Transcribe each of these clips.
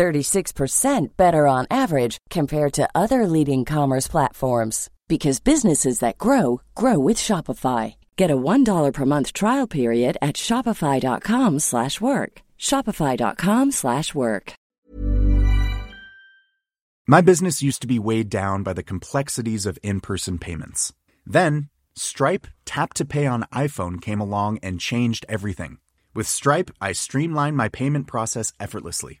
36% better on average compared to other leading commerce platforms because businesses that grow grow with Shopify. Get a $1 per month trial period at shopify.com/work. shopify.com/work. My business used to be weighed down by the complexities of in-person payments. Then, Stripe Tap to Pay on iPhone came along and changed everything. With Stripe, I streamlined my payment process effortlessly.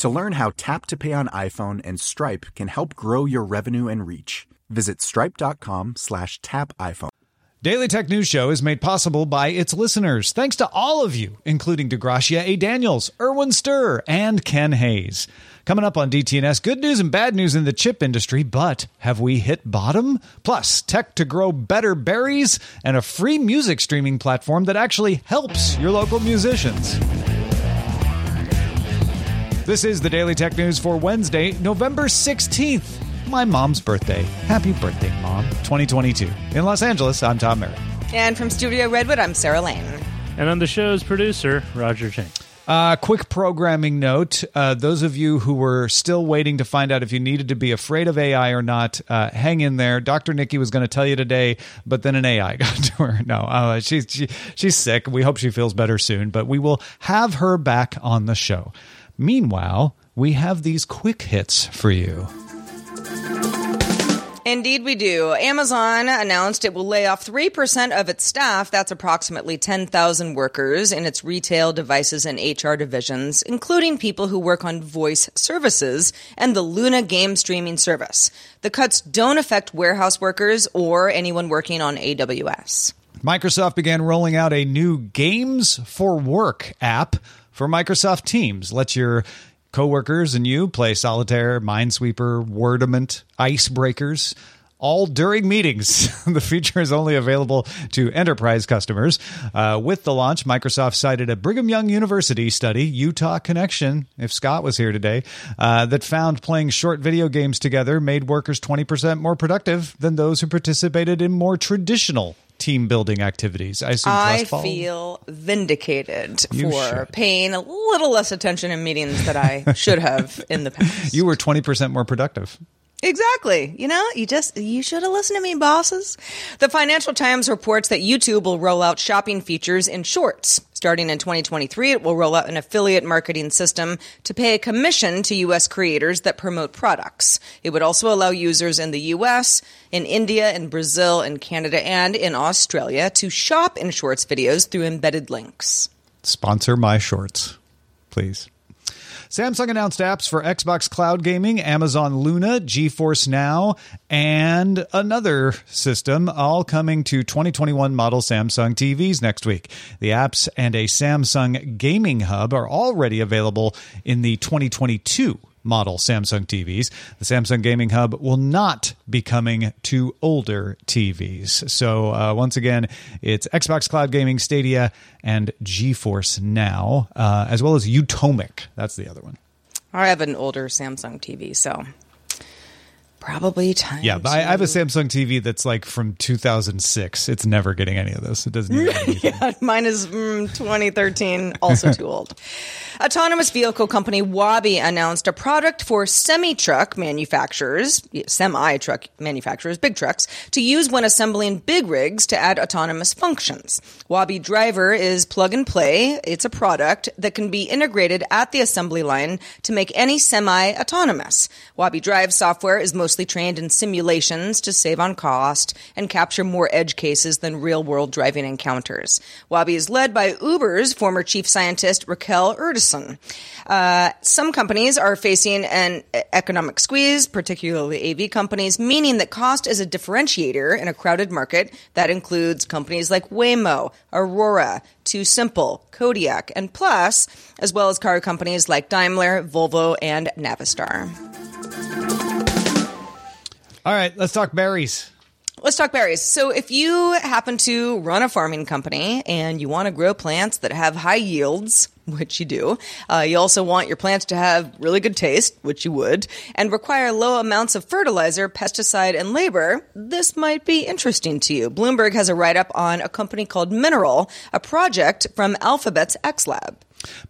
To learn how Tap to Pay on iPhone and Stripe can help grow your revenue and reach, visit stripe.com slash tap iPhone. Daily Tech News Show is made possible by its listeners. Thanks to all of you, including DeGracia A. Daniels, Erwin Sturr, and Ken Hayes. Coming up on DTNS, good news and bad news in the chip industry, but have we hit bottom? Plus, tech to grow better berries and a free music streaming platform that actually helps your local musicians. This is the Daily Tech News for Wednesday, November 16th my mom's birthday. Happy birthday, Mom. 2022. In Los Angeles, I'm Tom Merritt. And from Studio Redwood, I'm Sarah Lane. And I'm the show's producer, Roger Chang. Uh, quick programming note. Uh, those of you who were still waiting to find out if you needed to be afraid of AI or not, uh, hang in there. Dr. Nikki was going to tell you today, but then an AI got to her. No, uh, she's, she, she's sick. We hope she feels better soon, but we will have her back on the show. Meanwhile, we have these quick hits for you. Indeed, we do. Amazon announced it will lay off 3% of its staff. That's approximately 10,000 workers in its retail, devices, and HR divisions, including people who work on voice services and the Luna game streaming service. The cuts don't affect warehouse workers or anyone working on AWS. Microsoft began rolling out a new Games for Work app for Microsoft Teams. Let your coworkers and you play solitaire, Minesweeper, Wordament, Icebreakers, all during meetings. the feature is only available to enterprise customers. Uh, with the launch, Microsoft cited a Brigham Young University study, Utah Connection, if Scott was here today, uh, that found playing short video games together made workers 20% more productive than those who participated in more traditional team building activities. I, I feel vindicated you for should. paying a little less attention in meetings that I should have in the past. You were 20% more productive. Exactly. You know, you just, you should have listened to me, bosses. The Financial Times reports that YouTube will roll out shopping features in shorts. Starting in 2023, it will roll out an affiliate marketing system to pay a commission to U.S. creators that promote products. It would also allow users in the U.S., in India, in Brazil, in Canada, and in Australia to shop in shorts videos through embedded links. Sponsor my shorts, please. Samsung announced apps for Xbox Cloud Gaming, Amazon Luna, GeForce Now, and another system, all coming to 2021 model Samsung TVs next week. The apps and a Samsung Gaming Hub are already available in the 2022 model Samsung TVs. The Samsung Gaming Hub will not be coming to older TVs. So, uh, once again, it's Xbox Cloud Gaming, Stadia, and GeForce Now, uh, as well as Utomik. That's the other one. I have an older Samsung TV, so Probably time. Yeah, but I, I, have a Samsung TV that's like from 2006. It's never getting any of this. It doesn't. yeah, mine is mm, 2013, also too old. Autonomous vehicle company Waabi announced a product for semi truck manufacturers, semi truck manufacturers, big trucks, to use when assembling big rigs to add autonomous functions. Waabi Driver is plug and play. It's a product that can be integrated at the assembly line to make any semi autonomous. Waabi Drive software is most mostly trained in simulations to save on cost and capture more edge cases than real world driving encounters. Waabi is led by Uber's former chief scientist Raquel Urtasun. Uh, some companies are facing an economic squeeze, particularly AV companies, meaning that cost is a differentiator in a crowded market that includes companies like Waymo, Aurora, TuSimple, Kodiak, and Plus, as well as car companies like Daimler, Volvo, and Navistar. All right, let's talk berries. Let's talk berries. So, if you happen to run a farming company and you want to grow plants that have high yields, which you do, uh, you also want your plants to have really good taste, which you would, and require low amounts of fertilizer, pesticide, and labor, this might be interesting to you. Bloomberg has a write up on a company called Mineral, a project from Alphabet's X Lab.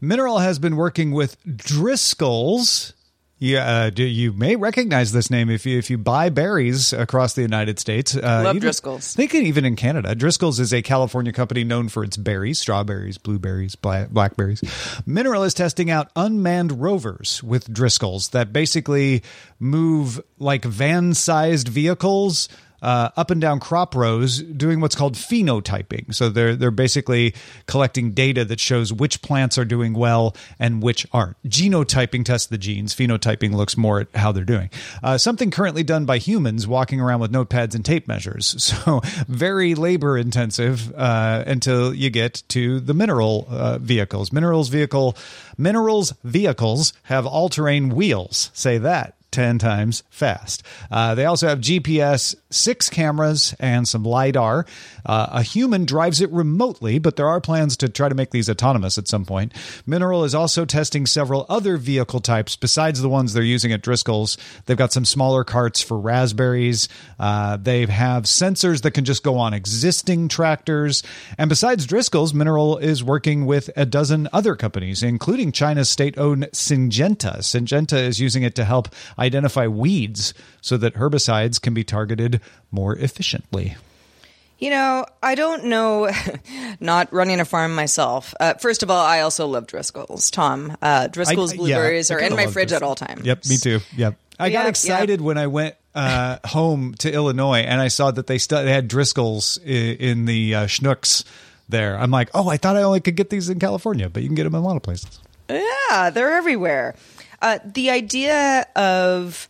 Mineral has been working with Driscoll's yeah, uh, do, you may recognize this name if you if you buy berries across the United States. Uh, Love even, Driscoll's. Think even in Canada, Driscoll's is a California company known for its berries, strawberries, blueberries, black, blackberries. Mineral is testing out unmanned rovers with Driscoll's that basically move like van-sized vehicles uh, up and down crop rows doing what's called phenotyping. So they're they're basically collecting data that shows which plants are doing well and which aren't. Genotyping tests the genes. Phenotyping looks more at how they're doing. Uh, something currently done by humans walking around with notepads and tape measures. So very labor intensive uh, until you get to the mineral uh, vehicles. Minerals vehicle minerals vehicles have all terrain wheels. Say that. 10 times fast. Uh, they also have GPS, six cameras, and some LiDAR. Uh, a human drives it remotely, but there are plans to try to make these autonomous at some point. Mineral is also testing several other vehicle types besides the ones they're using at Driscoll's. They've got some smaller carts for raspberries. Uh, they have sensors that can just go on existing tractors. And besides Driscoll's, Mineral is working with a dozen other companies, including China's state owned Syngenta. Syngenta is using it to help identify weeds so that herbicides can be targeted more efficiently. You know, I don't know, not running a farm myself. Uh, first of all, I also love Driscoll's, Tom. Uh, Driscoll's I- blueberries yeah, are in my fridge at all times. Yep, me too. Yep. I got Yeah, excited when I went uh, home to Illinois and I saw that they still they had Driscoll's in, in the uh, Schnucks there. I'm like, oh, I thought I only could get these in California, but you can get them in a lot of places. Yeah, they're everywhere. Uh, the idea of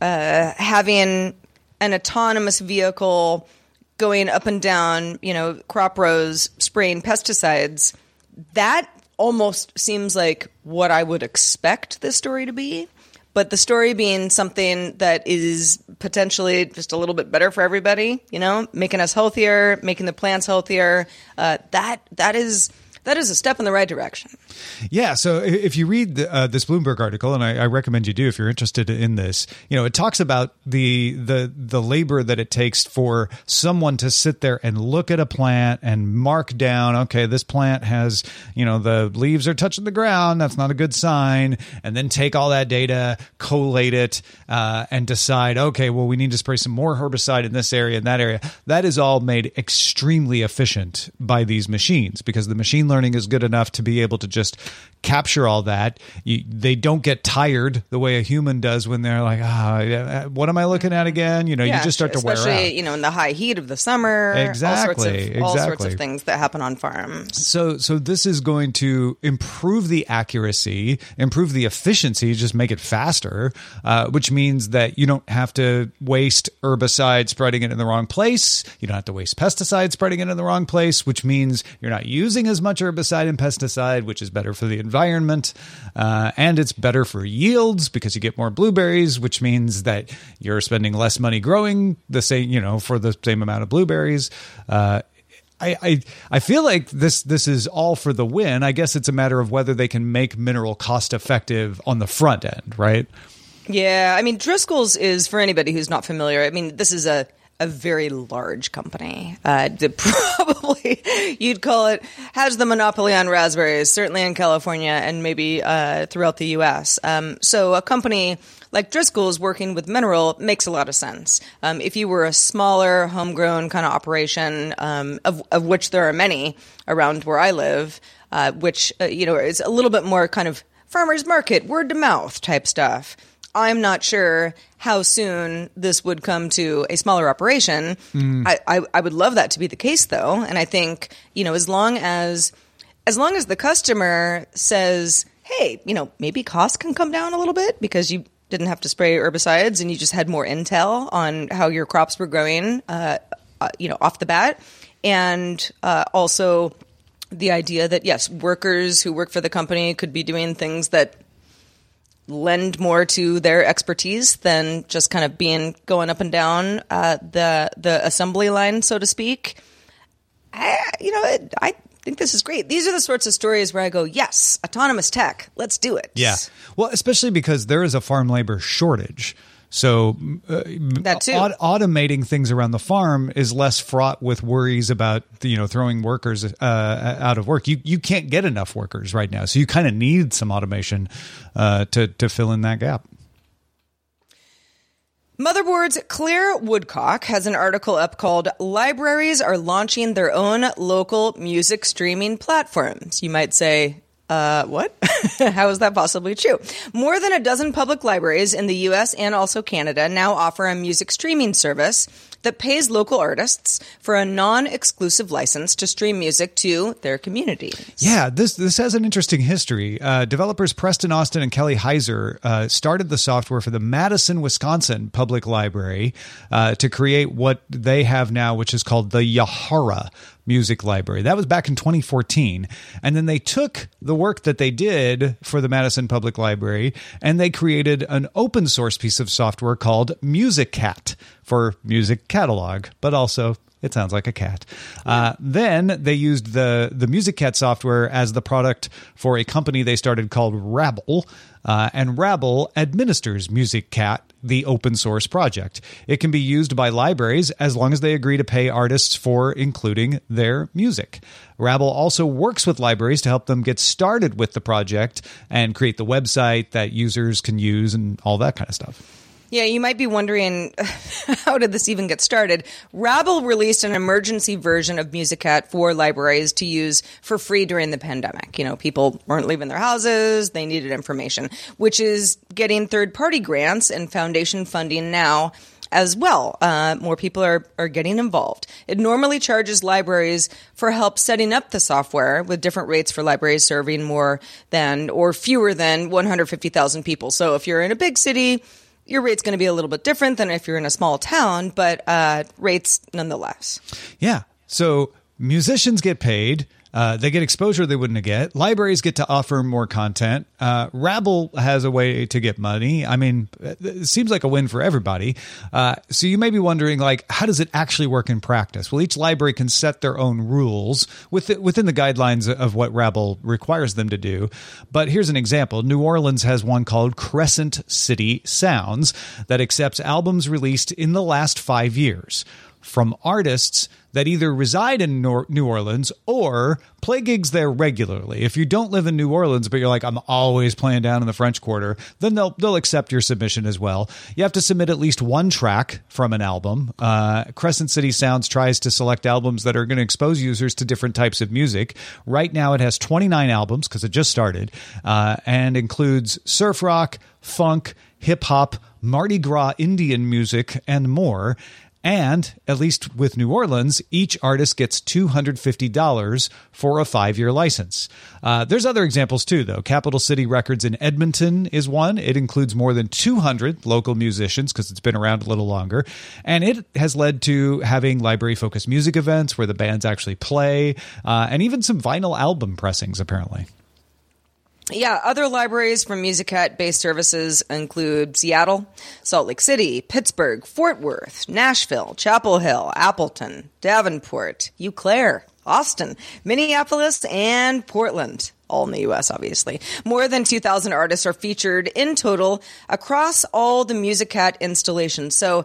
uh, having an autonomous vehicle going up and down, you know, crop rows, spraying pesticides, that almost seems like what I would expect this story to be. But the story being something that is potentially just a little bit better for everybody, you know, making us healthier, making the plants healthier. Uh, that that is that is a step in the right direction. Yeah. So if you read the, uh, this Bloomberg article, and I, I recommend you do if you're interested in this, you know, it talks about the the the labor that it takes for someone to sit there and look at a plant and mark down, okay, this plant has, you know, the leaves are touching the ground. That's not a good sign. And then take all that data, collate it, uh, and decide, okay, well, we need to spray some more herbicide in this area and that area. That is all made extremely efficient by these machines because the machine learning is good enough to be able to just capture all that. You, they don't get tired the way a human does when they're like, ah, what am I looking at again? You know, you just start to wear especially out. you know in the high heat of the summer. all sorts Exactly, of, all sorts of things that happen on farms. So, so this is going to improve the accuracy, improve the efficiency, just make it faster, uh, which means that you don't have to waste herbicide spreading it in the wrong place. You don't have to waste pesticide spreading it in the wrong place, which means you're not using as much herbicide and pesticide, which is better for the environment, uh, and it's better for yields because you get more blueberries, which means that you're spending less money growing the same, you know, for the same amount of blueberries. Uh, I, I I feel like this this is all for the win. I guess it's a matter of whether they can make mineral cost effective on the front end, right? Yeah, I mean Driscoll's is for anybody who's not familiar. I mean, this is a a very large company. Uh, probably you'd call it has the monopoly on raspberries, certainly in California and maybe uh, throughout the U.S. Um, so a company like Driscoll's working with mineral makes a lot of sense. Um, if you were a smaller, homegrown kind of operation, um, of, of which there are many around where I live, uh, which uh, you know is a little bit more kind of farmers market, word to mouth type stuff. I'm not sure how soon this would come to a smaller operation. I, I, I would love that to be the case, though, and I think you know as long as as long as the customer says, "Hey, you know, maybe costs can come down a little bit because you didn't have to spray herbicides and you just had more intel on how your crops were growing, uh, uh, you know, off the bat, and uh, also." The idea that yes, workers who work for the company could be doing things that lend more to their expertise than just kind of being going up and down uh, the the assembly line, so to speak. I, you know, it, I think this is great. These are the sorts of stories where I go, yes, autonomous tech, let's do it. Yeah. Well, especially because there is a farm labor shortage. So uh, That too. aut- automating things around the farm is less fraught with worries about you know throwing workers uh, out of work. You you can't get enough workers right now, so you kind of need some automation uh, to to fill in that gap. Motherboard's Claire Woodcock has an article up called Libraries Are Launching Their Own Local Music Streaming Platforms. You might say, uh, what? How is that possibly true? More than a dozen public libraries in the US and also Canada now offer a music streaming service that pays local artists for a non-exclusive license to stream music to their community. Yeah, this this has an interesting history. Uh, developers Preston Austin and Kelly Heiser uh, started the software for the Madison, Wisconsin Public Library uh, to create what they have now, which is called the Yahara Music Library. That was back in 2014, and then they took the work that they did for the Madison Public Library and they created an open source piece of software called MusicCat for music catalog, but also it sounds like a cat. Uh, then they used the the Music Cat software as the product for a company they started called Rabble, uh, and Rabble administers Music Cat, the open source project. It can be used by libraries as long as they agree to pay artists for including their music. Rabble also works with libraries to help them get started with the project and create the website that users can use and all that kind of stuff. Yeah, you might be wondering how did this even get started? Rabble released an emergency version of MusicCat for libraries to use for free during the pandemic. You know, people weren't leaving their houses, they needed information, which is getting third party grants and foundation funding now as well. Uh, more people are, are getting involved. It normally charges libraries for help setting up the software with different rates for libraries serving more than or fewer than 150,000 people. So if you're in a big city, your rate's going to be a little bit different than if you're in a small town, but uh, rates nonetheless. Yeah. So musicians get paid. Uh, they get exposure they wouldn't get. Libraries get to offer more content. Uh, Rabble has a way to get money. I mean, it seems like a win for everybody. Uh, so you may be wondering, like, how does it actually work in practice? Well, each library can set their own rules within, within the guidelines of what Rabble requires them to do. But here's an example. New Orleans has one called Crescent City Sounds that accepts albums released in the last five years from artists that either reside in New Orleans or play gigs there regularly. If you don't live in New Orleans, but you're like, I'm always playing down in the French Quarter, then they'll they'll accept your submission as well. You have to submit at least one track from an album. Uh, Crescent City Sounds tries to select albums that are going to expose users to different types of music. Right now, it has 29 albums because it just started, uh, and includes surf rock, funk, hip hop, Mardi Gras Indian music, and more. And at least with New Orleans, each artist gets $250 for a five year license. Uh, there's other examples too, though. Capital City Records in Edmonton is one. It includes more than 200 local musicians because it's been around a little longer. And it has led to having library focused music events where the bands actually play uh, and even some vinyl album pressings, apparently. Yeah, other libraries from MusicCat based services include Seattle, Salt Lake City, Pittsburgh, Fort Worth, Nashville, Chapel Hill, Appleton, Davenport, Eau Claire, Austin, Minneapolis, and Portland. All in the US, obviously. More than 2,000 artists are featured in total across all the MusicCat installations. So,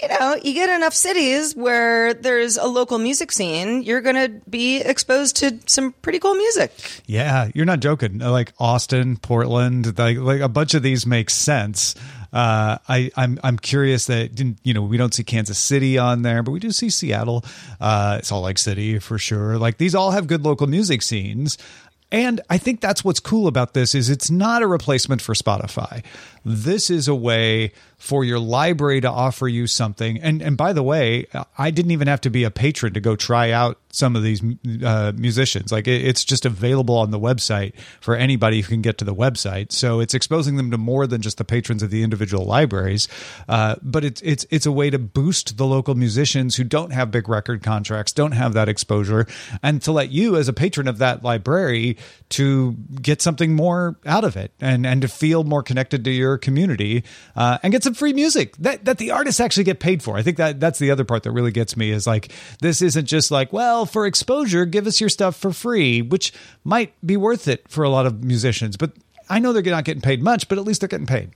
you know, you get enough cities where there's a local music scene, you're going to be exposed to some pretty cool music. Yeah, you're not joking. Like Austin, Portland, like like a bunch of these make sense. Uh, I I'm I'm curious that didn't you know we don't see Kansas City on there, but we do see Seattle, uh, Salt Lake City for sure. Like these all have good local music scenes. And I think that's what's cool about this is it's not a replacement for Spotify. This is a way for your library to offer you something. And and by the way, I didn't even have to be a patron to go try out some of these uh, musicians. Like it, it's just available on the website for anybody who can get to the website. So it's exposing them to more than just the patrons of the individual libraries. Uh, but it's it's it's a way to boost the local musicians who don't have big record contracts, don't have that exposure, and to let you as a patron of that library to get something more out of it and and to feel more connected to your community uh, and get some free music that that the artists actually get paid for. I think that that's the other part that really gets me is like this isn't just like well for exposure give us your stuff for free, which might be worth it for a lot of musicians, but I know they're not getting paid much, but at least they're getting paid.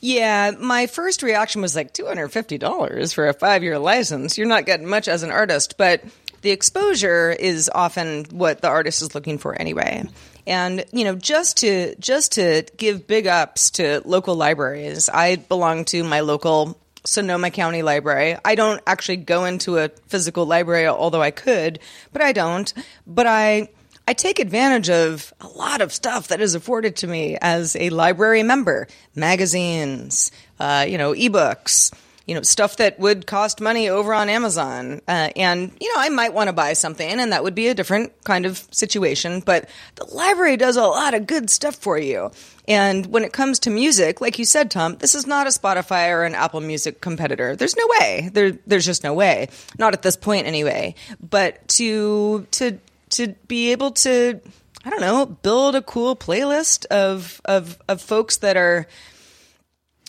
Yeah, my first reaction was like $250 for a five year license. You're not getting much as an artist, but the exposure is often what the artist is looking for anyway. And you know, just to just to give big ups to local libraries. I belong to my local Sonoma County Library. I don't actually go into a physical library, although I could, but I don't. But I I take advantage of a lot of stuff that is afforded to me as a library member: magazines, uh, you know, ebooks you know, stuff that would cost money over on Amazon. Uh, and, you know, I might want to buy something and that would be a different kind of situation. But the library does a lot of good stuff for you. And when it comes to music, like you said, Tom, this is not a Spotify or an Apple Music competitor. There's no way. There, there's just no way. Not at this point, anyway. But to to to be able to, I don't know, build a cool playlist of of of folks that are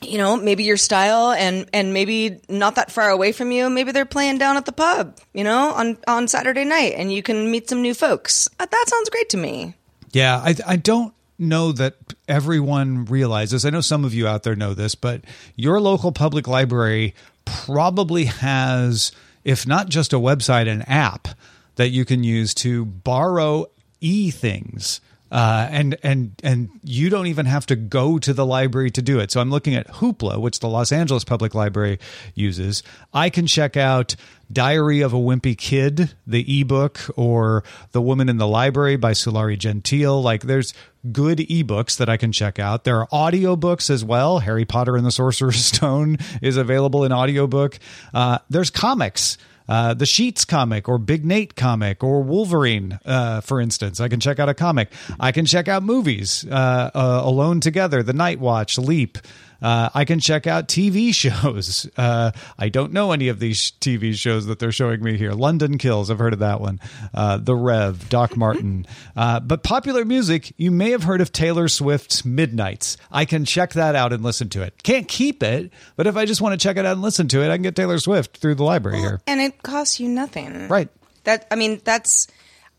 you know, maybe your style and and maybe not that far away from you. Maybe they're playing down at the pub, you know, on on Saturday night, and you can meet some new folks. Uh, that sounds great to me. Yeah, I I don't know that everyone realizes. I know some of you out there know this, but your local public library probably has, if not just a website, an app that you can use to borrow e things uh, and and and you don't even have to go to the library to do it. So I'm looking at Hoopla, which the Los Angeles Public Library uses. I can check out Diary of a Wimpy Kid, the ebook, or The Woman in the Library by Sulari Gentill. Like there's good ebooks that I can check out. There are audiobooks as well. Harry Potter and the Sorcerer's Stone is available in audiobook. Uh, there's comics uh, the Sheets comic or Big Nate comic or Wolverine, uh, for instance. I can check out a comic. I can check out movies, uh, uh Alone Together, The Night Watch, Leap. Uh, I can check out TV shows. Uh, I don't know any of these TV shows that they're showing me here. London Kills, I've heard of that one. Uh, the Rev, Doc Martin. Uh, but popular music, you may have heard of Taylor Swift's Midnights. I can check that out and listen to it. Can't keep it, but if I just want to check it out and listen to it, I can get Taylor Swift through the library well, here. And it costs you nothing. Right. That I mean, that's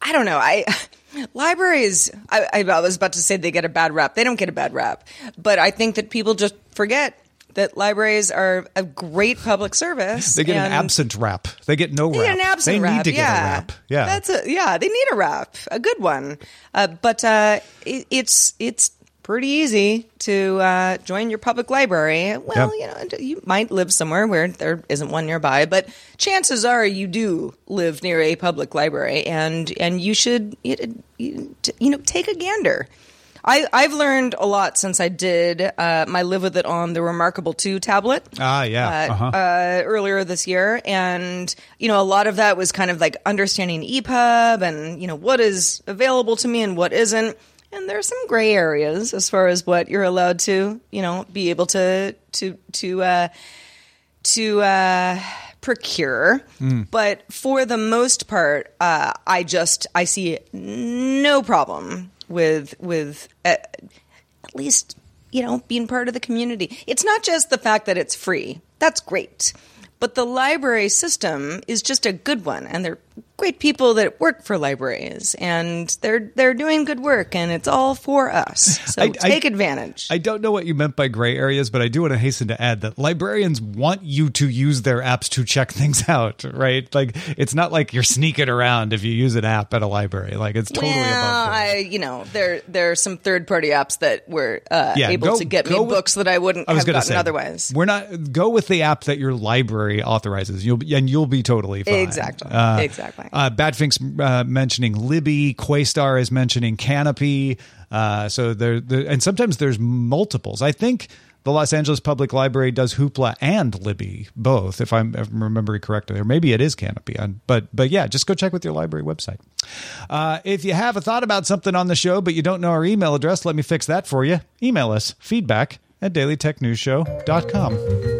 I don't know. I libraries. I, I, was about to say they get a bad rap. They don't get a bad rap, but I think that people just forget that libraries are a great public service. They get an absent rap. They get no they rap. Get an absent they rap. need to yeah. get a rap. Yeah, that's a yeah. They need a rap, a good one. Uh, but uh, it, it's it's pretty easy to uh, join your public library. Well, yep. you know, you might live somewhere where there isn't one nearby, but chances are you do live near a public library, and and you should you, you know take a gander. I, I've learned a lot since I did uh, my Live With It on the Remarkable 2 tablet. Ah, yeah. Uh, uh-huh. Uh, earlier this year. And, you know, a lot of that was kind of like understanding EPUB and, you know, what is available to me and what isn't and there are some gray areas as far as what you're allowed to, you know, be able to to to uh, to uh, procure. Mm. But for the most part, uh, I just I see no problem with with uh, at least you know being part of the community. It's not just the fact that it's free. That's great. But the library system is just a good one, and they're great people that work for libraries and they're they're doing good work and it's all for us. So I, take I, advantage. I don't know what you meant by gray areas, but I do want to hasten to add that librarians want you to use their apps to check things out, right? Like it's not like you're sneaking around if you use an app at a library. Like it's totally well, above I, you know, there there are some third party apps that were uh, yeah, able go, to get me with, books that I wouldn't I have gotten say, otherwise. We're not go with the app that your library authorizes. You'll and you'll be totally fine. Exactly. Uh, exactly. Uh, Badfink's uh, mentioning Libby. Quastar is mentioning Kanopy. Uh, so there, there, and sometimes there's multiples. I think the Los Angeles Public Library does Hoopla and Libby both, if I'm, if I'm remembering correctly, or maybe it is Kanopy. But but yeah, just go check with your library website. Uh, if you have a thought about something on the show, but you don't know our email address, let me fix that for you. Email us feedback at dailytechnewsshow.com.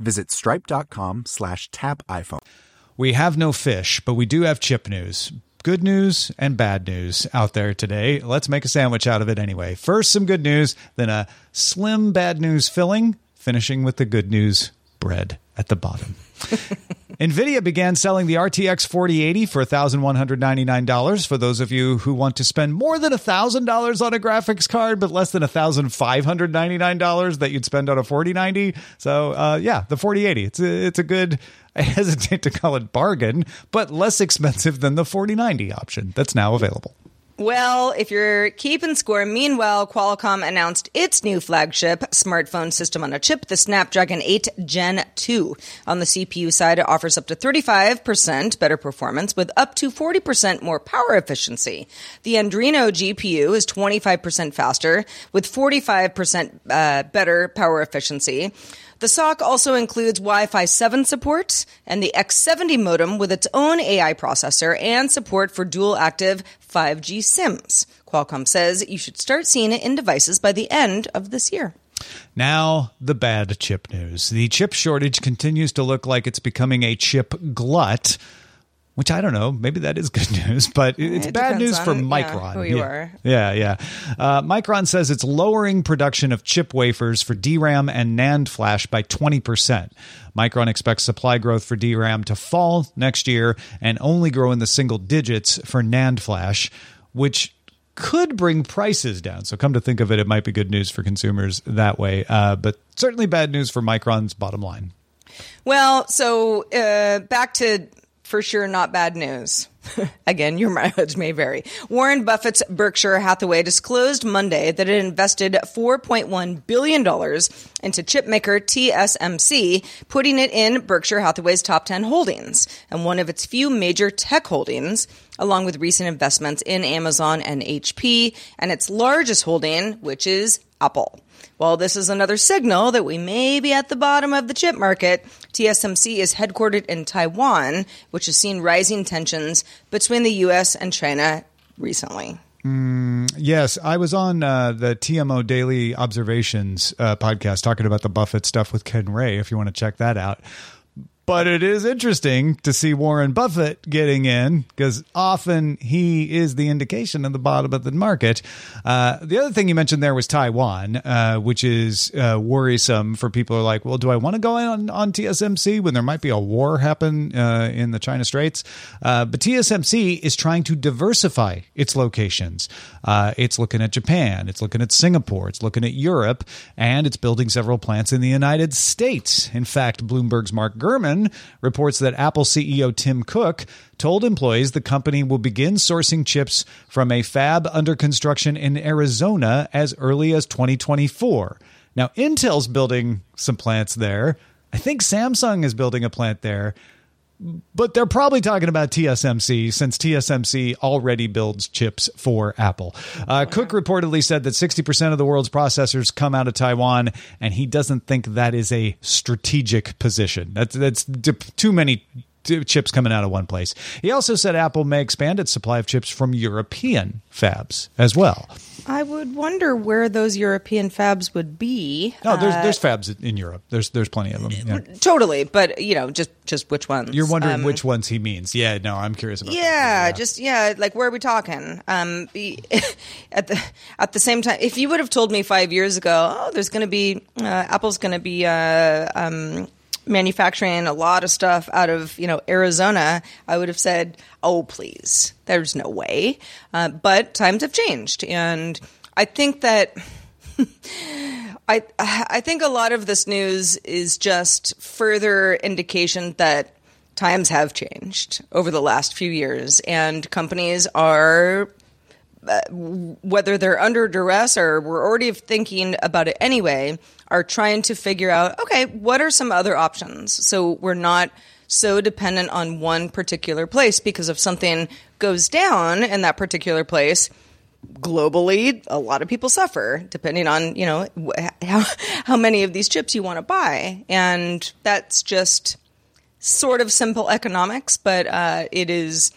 visit stripe.com slash tap iPhone. We have no fish, but we do have chip news. Good news and bad news out there today. Let's make a sandwich out of it anyway. First, some good news, then a slim bad news filling, finishing with the good news bread at the bottom. NVIDIA began selling the RTX 4080 for $1,199 for those of you who want to spend more than $1,000 on a graphics card, but less than $1,599 that you'd spend on a 4090. So, uh, yeah, the 4080. It's a, it's a good, I hesitate to call it bargain, but less expensive than the 4090 option that's now available. Well, if you're keeping score, meanwhile, Qualcomm announced its new flagship smartphone system on a chip, the Snapdragon 8 Gen 2. On the CPU side, it offers up to 35% better performance with up to 40% more power efficiency. The Adreno GPU is 25% faster with 45% uh, better power efficiency. The SoC also includes Wi-Fi 7 support and the X70 modem with its own AI processor and support for dual active 5G SIMs. Qualcomm says you should start seeing it in devices by the end of this year. Now, the bad chip news. The chip shortage continues to look like it's becoming a chip glut which I don't know. Maybe that is good news, but it's It bad news for Micron. yeah, who you yeah. are. Yeah, yeah. Uh, Micron says it's lowering production of chip wafers for DRAM and NAND flash by 20%. Micron expects supply growth for DRAM to fall next year and only grow in the single digits for NAND flash, which could bring prices down. So, come to think of it, it might be good news for consumers that way, uh, but certainly bad news for Micron's bottom line. Well, so uh, back to for sure not bad news. Again, your mileage may vary. Warren Buffett's Berkshire Hathaway disclosed Monday that it invested $4.1 billion into chipmaker TSMC, putting it in Berkshire Hathaway's top 10 holdings and one of its few major tech holdings, along with recent investments in Amazon and HP, and its largest holding, which is Apple. While this is another signal that we may be at the bottom of the chip market, TSMC is headquartered in Taiwan, which has seen rising tensions between the US and China recently. Yes, I was on uh, the TMO Daily Observations uh, podcast talking about the Buffett stuff with Ken Ray. If you want to check that out, But it is interesting to see Warren Buffett getting in because often he is the indication of the bottom of the market. Uh, the other thing you mentioned there was Taiwan, uh, which is uh, worrisome for people who are like, well, do I want to go in on, on TSMC when there might be a war happen uh, in the China Straits? Uh, but TSMC is trying to diversify its locations. Uh, it's looking at Japan, it's looking at Singapore, it's looking at Europe, and it's building several plants in the United States. In fact, Bloomberg's Mark Gurman reports that Apple CEO Tim Cook told employees the company will begin sourcing chips from a fab under construction in Arizona as early as 2024. Now, Intel's building some plants there. I think Samsung is building a plant there but they're probably talking about TSMC since TSMC already builds chips for Apple. Uh, Cook reportedly said that 60% of the world's processors come out of Taiwan, and he doesn't think that is a strategic position. That's, that's too many chips coming out of one place. He also said Apple may expand its supply of chips from European fabs as well. I would wonder where those European fabs would be. No, there's uh, there's fabs in Europe. There's there's plenty of them. Yeah. Totally, but you know, just just which ones? You're wondering um, which ones he means. Yeah, no, I'm curious about. Yeah, yeah, just yeah, like where are we talking? Um, at the at the same time, if you would have told me five years ago, oh, there's going to be uh, Apple's going to be uh, um, manufacturing a lot of stuff out of you know Arizona, I would have said, "Oh, please, there's no way." Uh, but times have changed, and I think that. I I think a lot of this news is just further indication that times have changed over the last few years, and companies are whether they're under duress or we're already thinking about it anyway, are trying to figure out okay, what are some other options? So we're not so dependent on one particular place because if something goes down in that particular place, globally a lot of people suffer depending on you know how, how many of these chips you want to buy and that's just sort of simple economics but uh, it is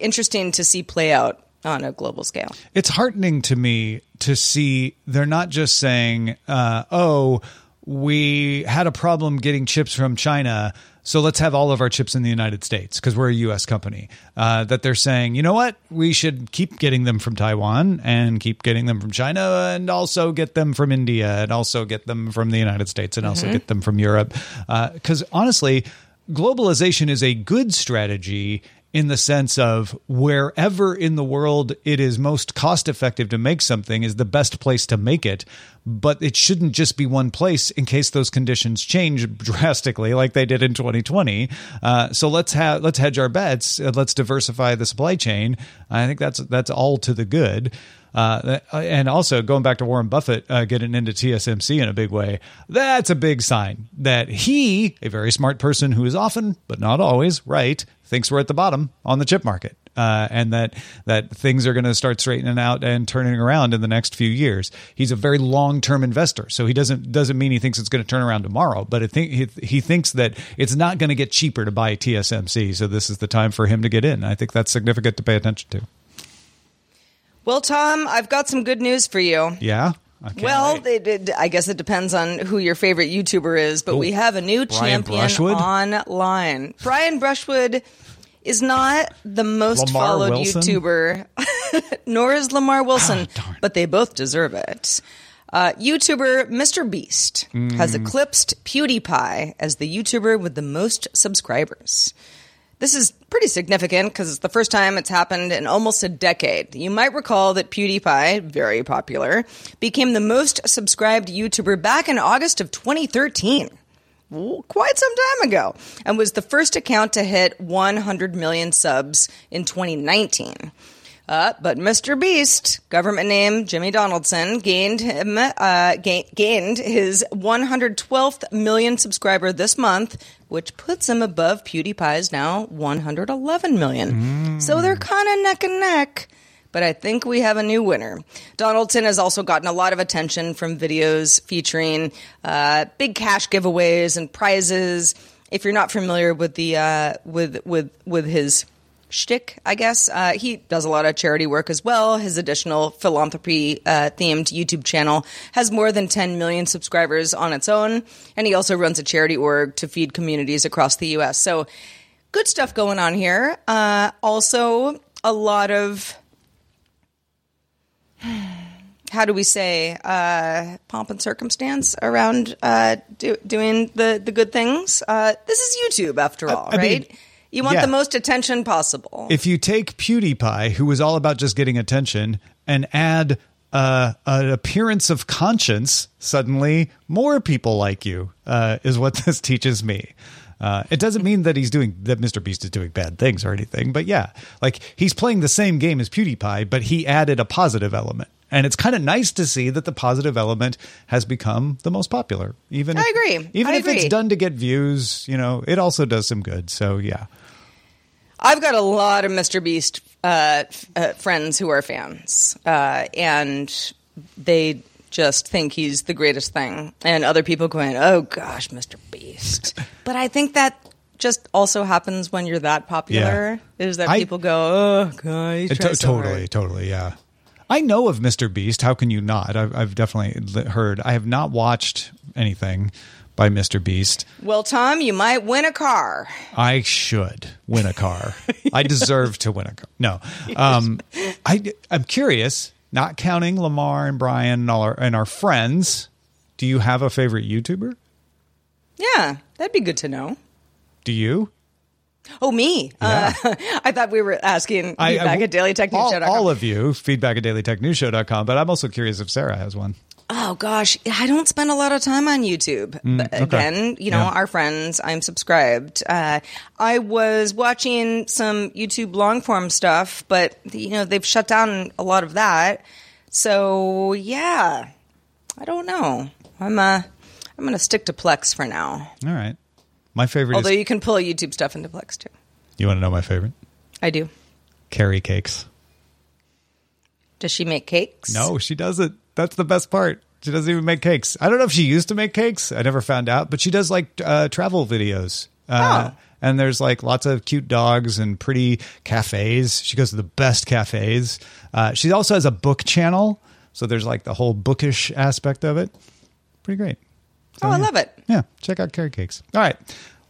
interesting to see play out on a global scale. It's heartening to me to see they're not just saying, uh, oh, we had a problem getting chips from China. So let's have all of our chips in the United States because we're a U.S. company. Uh, that they're saying, you know what, we should keep getting them from Taiwan and keep getting them from China and also get them from India and also get them from the United States and also mm-hmm. get them from Europe. Because uh, honestly, globalization is a good strategy in the sense of wherever in the world it is most cost effective to make something is the best place to make it. But it shouldn't just be one place in case those conditions change drastically like they did in 2020 uh, so let's let's hedge our bets. Let's diversify the supply chain. I think that's that's all to the good. Uh, and also going back to Warren Buffett uh, getting into TSMC in a big way, that's a big sign that he, a very smart person who is often, but not always, right, thinks we're at the bottom on the chip market. Uh, and that that things are going to start straightening out and turning around in the next few years. He's a very long term investor, so he doesn't doesn't mean he thinks it's going to turn around tomorrow. But I think he, he thinks that it's not going to get cheaper to buy TSMC, so this is the time for him to get in. I think that's significant to pay attention to. Well, Tom, I've got some good news for you. Yeah. Well, it, it, I guess it depends on who your favorite YouTuber is, but we have a new Brian champion Brushwood? online. Brian Brushwood is not the most Lamar followed Wilson? YouTuber, nor is Lamar Wilson, Ah, but they both deserve it. Uh, YouTuber Mr. Beast has Mm. eclipsed PewDiePie as the YouTuber with the most subscribers. This is pretty significant because it's the first time it's happened in almost a decade. You might recall that PewDiePie, very popular, became the most subscribed YouTuber back in August of 2013 quite some time ago and was the first account to hit 100 million subs in 2019. Uh, but Mr. Beast, government name Jimmy Donaldson, gained him uh, ga- gained his 112th million subscriber this month, which puts him above PewDiePie's now 111 million. So they're kind of neck and neck. But I think we have a new winner. Donaldson has also gotten a lot of attention from videos featuring uh, big cash giveaways and prizes. If you're not familiar with the uh, with with with his shtick, I guess. Uh, he does a lot of charity work as well. His additional philanthropy uh, themed YouTube channel has more than 10 million subscribers on its own, and he also runs a charity org to feed communities across the U.S. So, good stuff going on here. Uh, also, a lot of how do we say uh, pomp and circumstance around uh, do, doing the the good things. Uh, this is YouTube, after all, I right? mean, you want yeah. the most attention possible. If you take PewDiePie, who was all about just getting attention, and add uh, an appearance of conscience, suddenly more people like you, uh, is what this teaches me. Uh, it doesn't mean that he's doing that Mr. Beast is doing bad things or anything, but yeah, like he's playing the same game as PewDiePie, but he added a positive element. And it's kind of nice to see that the positive element has become the most popular. Even I if- agree. Even I if it's done to get views, you know, it also does some good. So yeah. I've got a lot of Mr. Beast uh, f- uh, friends who are fans, uh, and they just think he's the greatest thing. And other people going, "Oh gosh, Mr. Beast." but I think that just also happens when you're that popular. Is that I- people go, "Oh god, he's Uh, to- so totally, hard." totally, yeah. I know of Mr. Beast. How can you not? I've, I've definitely heard. I have not watched anything by Mr. Beast. Well, Tom, you might win a car. I should win a car. I deserve to win a car. No, um, I, I'm curious. Not counting Lamar and Brian and all our and our friends. Do you have a favorite YouTuber? Yeah, that'd be good to know. Do you? Oh, me. Uh, I thought we were asking I- feedback I- at dailytechnewsshow.com. all, all of you. Feedback at dailytechnewsshow.com. But I'm also curious if Sarah has one. Oh gosh, I don't spend a lot of time on YouTube. But Again, you know, Mm, Yeah. our friends, I'm subscribed. Uh, I was watching some YouTube long form stuff, but you know they've shut down a lot of that. So yeah, I don't know. I'm uh, I'm gonna stick to Plex for now. All right. My favorite Although is. you can pull YouTube stuff into Plex too. you want to know my favorite? I do. Carrie cakes. Does she make cakes? No, she doesn't. That's the best part. She doesn't even make cakes. I don't know if she used to make cakes. I never found out, but she does like uh, travel videos. Uh, Oh. And there's like lots of cute dogs and pretty cafes. She goes to the best cafes. Uh, she also has a book channel. So there's like the whole bookish aspect of it. Pretty great. So, Oh, I yeah. love it. Yeah, check out Carrie Cakes. All right,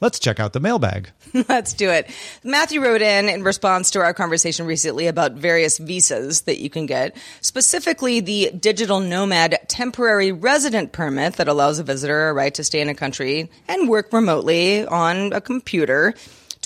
let's check out the mailbag. Let's do it. Matthew wrote in in response to our conversation recently about various visas that you can get, specifically the digital nomad temporary resident permit that allows a visitor a right to stay in a country and work remotely on a computer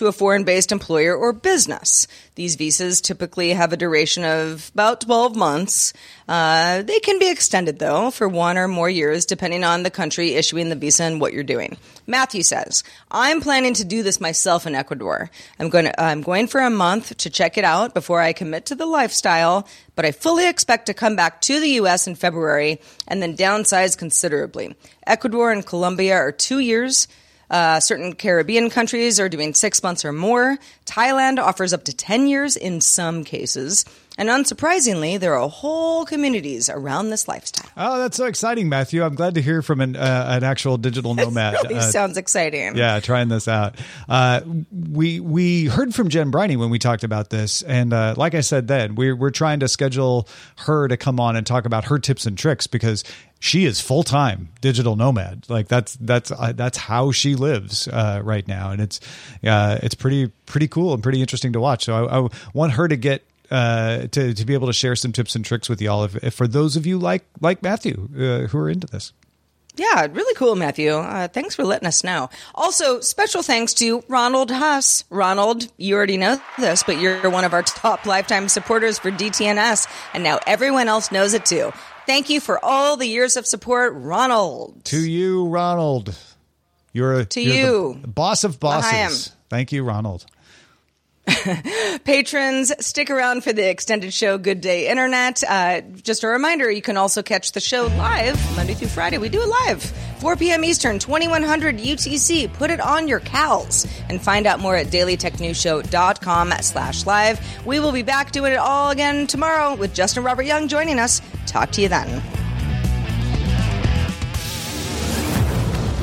to a foreign based employer or business. These visas typically have a duration of about 12 months. Uh, they can be extended, though, for one or more years, depending on the country issuing the visa and what you're doing. Matthew says, I'm planning to do this myself in Ecuador. I'm going, to, I'm going for a month to check it out before I commit to the lifestyle, but I fully expect to come back to the U.S. in February and then downsize considerably. Ecuador and Colombia are two years. Uh, certain Caribbean countries are doing six months or more. Thailand offers up to 10 years in some cases. And unsurprisingly, there are whole communities around this lifestyle. Oh, that's so exciting, Matthew. I'm glad to hear from an, uh, an actual digital nomad. Really uh, sounds exciting. yeah, trying this out. Uh, we we heard from Jen Briney when we talked about this, and uh, like I said then, we're we're trying to schedule her to come on and talk about her tips and tricks because she is full time digital nomad. Like that's that's uh, that's how she lives uh, right now, and it's uh, it's pretty pretty cool and pretty interesting to watch. So I, I want her to get. Uh, to to be able to share some tips and tricks with y'all, if, if for those of you like like Matthew uh, who are into this. Yeah, really cool, Matthew. Uh, thanks for letting us know. Also, special thanks to Ronald Huss. Ronald, you already know this, but you're one of our top lifetime supporters for DTNS, and now everyone else knows it too. Thank you for all the years of support, Ronald. To you, Ronald. You're To you're you. the boss of bosses. Thank you, Ronald. Patrons, stick around for the extended show Good Day Internet. Uh, just a reminder, you can also catch the show live Monday through Friday. We do it live, 4 p.m. Eastern, 2100 UTC. Put it on your cows and find out more at dailytechnewsshow.com slash live. We will be back doing it all again tomorrow with Justin Robert Young joining us. Talk to you then.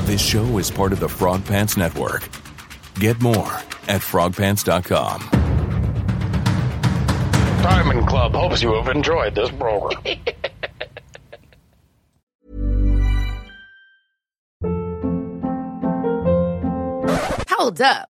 This show is part of the Frog Pants Network. Get more at frogpants.com. Diamond Club hopes you have enjoyed this program. Hold up.